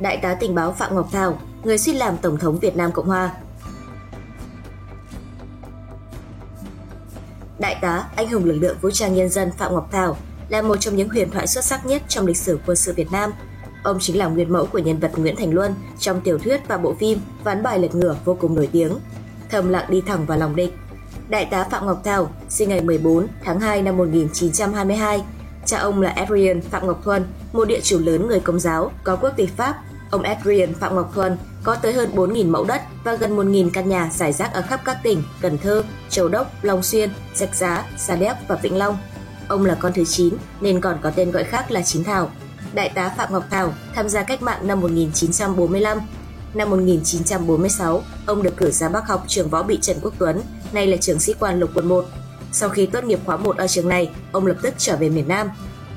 Đại tá tình báo Phạm Ngọc Thảo, người suy làm Tổng thống Việt Nam Cộng Hòa. Đại tá, anh hùng lực lượng vũ trang nhân dân Phạm Ngọc Thảo là một trong những huyền thoại xuất sắc nhất trong lịch sử quân sự Việt Nam. Ông chính là nguyên mẫu của nhân vật Nguyễn Thành Luân trong tiểu thuyết và bộ phim Ván bài lật ngửa vô cùng nổi tiếng. Thầm lặng đi thẳng vào lòng địch. Đại tá Phạm Ngọc Thảo sinh ngày 14 tháng 2 năm 1922. Cha ông là Adrian Phạm Ngọc Thuần, một địa chủ lớn người Công giáo, có quốc tịch Pháp. Ông Adrian Phạm Ngọc Thuần có tới hơn 4.000 mẫu đất và gần 1.000 căn nhà giải rác ở khắp các tỉnh Cần Thơ, Châu Đốc, Long Xuyên, Rạch Giá, Sa Đéc và Vĩnh Long. Ông là con thứ 9 nên còn có tên gọi khác là Chín Thảo. Đại tá Phạm Ngọc Thảo tham gia cách mạng năm 1945. Năm 1946, ông được cử ra Bắc học trường võ bị Trần Quốc Tuấn, nay là trường sĩ quan lục quân 1. Sau khi tốt nghiệp khóa 1 ở trường này, ông lập tức trở về miền Nam.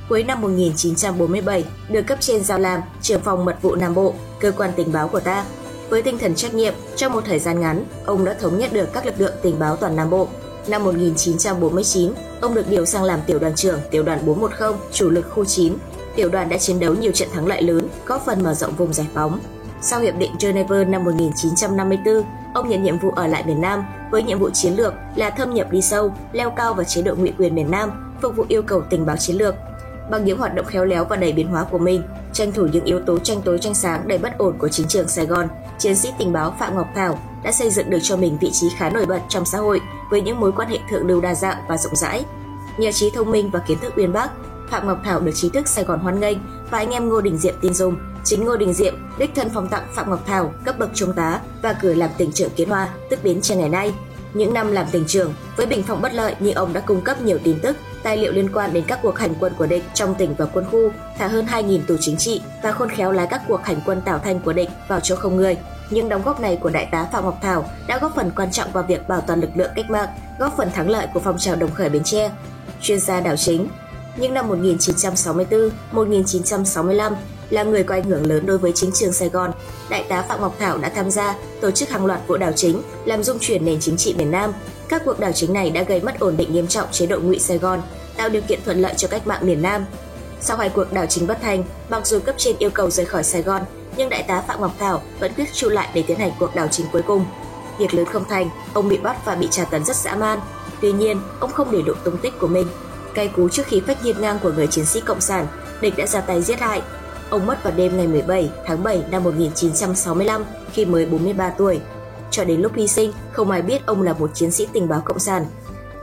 Cuối năm 1947, được cấp trên giao làm trưởng phòng mật vụ Nam Bộ, cơ quan tình báo của ta. Với tinh thần trách nhiệm, trong một thời gian ngắn, ông đã thống nhất được các lực lượng tình báo toàn Nam Bộ. Năm 1949, ông được điều sang làm tiểu đoàn trưởng tiểu đoàn 410, chủ lực khu 9. Tiểu đoàn đã chiến đấu nhiều trận thắng lợi lớn, góp phần mở rộng vùng giải phóng. Sau hiệp định Geneva năm 1954, ông nhận nhiệm vụ ở lại miền Nam với nhiệm vụ chiến lược là thâm nhập đi sâu, leo cao vào chế độ ngụy quyền miền Nam, phục vụ yêu cầu tình báo chiến lược. Bằng những hoạt động khéo léo và đầy biến hóa của mình, tranh thủ những yếu tố tranh tối tranh sáng đầy bất ổn của chính trường Sài Gòn, chiến sĩ tình báo Phạm Ngọc Thảo đã xây dựng được cho mình vị trí khá nổi bật trong xã hội với những mối quan hệ thượng lưu đa dạng và rộng rãi. Nhờ trí thông minh và kiến thức uyên bác, Phạm Ngọc Thảo được trí thức Sài Gòn hoan nghênh và anh em Ngô Đình Diệm tin dùng. Chính Ngô Đình Diệm đích thân phong tặng Phạm Ngọc Thảo cấp bậc trung tá và cử làm tỉnh trưởng Kiến Hoa, tức Bến Tre ngày nay. Những năm làm tỉnh trưởng, với bình phong bất lợi nhưng ông đã cung cấp nhiều tin tức, tài liệu liên quan đến các cuộc hành quân của địch trong tỉnh và quân khu, thả hơn 2.000 tù chính trị và khôn khéo lái các cuộc hành quân tảo thanh của địch vào chỗ không người. Những đóng góp này của Đại tá Phạm Ngọc Thảo đã góp phần quan trọng vào việc bảo toàn lực lượng cách mạng, góp phần thắng lợi của phong trào đồng khởi Bến Tre. Chuyên gia đảo chính những năm 1964-1965 là người có ảnh hưởng lớn đối với chính trường Sài Gòn. Đại tá Phạm Ngọc Thảo đã tham gia tổ chức hàng loạt vụ đảo chính, làm dung chuyển nền chính trị miền Nam. Các cuộc đảo chính này đã gây mất ổn định nghiêm trọng chế độ ngụy Sài Gòn, tạo điều kiện thuận lợi cho cách mạng miền Nam. Sau hai cuộc đảo chính bất thành, mặc dù cấp trên yêu cầu rời khỏi Sài Gòn, nhưng đại tá Phạm Ngọc Thảo vẫn quyết trụ lại để tiến hành cuộc đảo chính cuối cùng. Việc lớn không thành, ông bị bắt và bị tra tấn rất dã man. Tuy nhiên, ông không để lộ tung tích của mình. Cay cú trước khi phách nhiệt ngang của người chiến sĩ cộng sản, địch đã ra tay giết hại. Ông mất vào đêm ngày 17 tháng 7 năm 1965 khi mới 43 tuổi. Cho đến lúc hy sinh, không ai biết ông là một chiến sĩ tình báo cộng sản.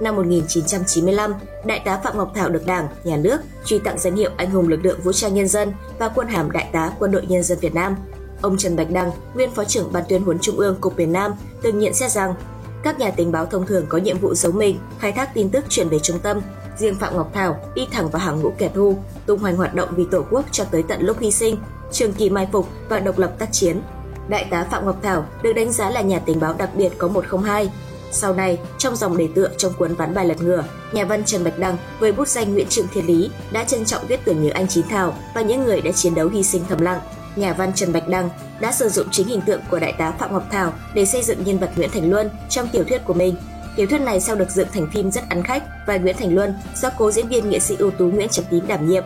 Năm 1995, Đại tá Phạm Ngọc Thảo được Đảng, Nhà nước truy tặng danh hiệu Anh hùng lực lượng vũ trang nhân dân và quân hàm Đại tá Quân đội Nhân dân Việt Nam. Ông Trần Bạch Đăng, nguyên Phó trưởng Ban tuyên huấn Trung ương Cục miền Nam, từng nhận xét rằng các nhà tình báo thông thường có nhiệm vụ giấu mình, khai thác tin tức chuyển về trung tâm. Riêng Phạm Ngọc Thảo đi thẳng vào hàng ngũ kẻ thù, tung hoành hoạt động vì Tổ quốc cho tới tận lúc hy sinh, trường kỳ mai phục và độc lập tác chiến. Đại tá Phạm Ngọc Thảo được đánh giá là nhà tình báo đặc biệt có 102. Sau này, trong dòng đề tựa trong cuốn ván bài lật ngửa, nhà văn Trần Bạch Đăng với bút danh Nguyễn trường Thiên Lý đã trân trọng viết tưởng nhớ anh Chín Thảo và những người đã chiến đấu hy sinh thầm lặng. Nhà văn Trần Bạch Đăng đã sử dụng chính hình tượng của đại tá Phạm Ngọc Thảo để xây dựng nhân vật Nguyễn Thành Luân trong tiểu thuyết của mình. Tiểu thuyết này sau được dựng thành phim rất ăn khách. Và Nguyễn Thành Luân, do cố diễn viên nghệ sĩ ưu tú Nguyễn Trọng Tín đảm nhiệm.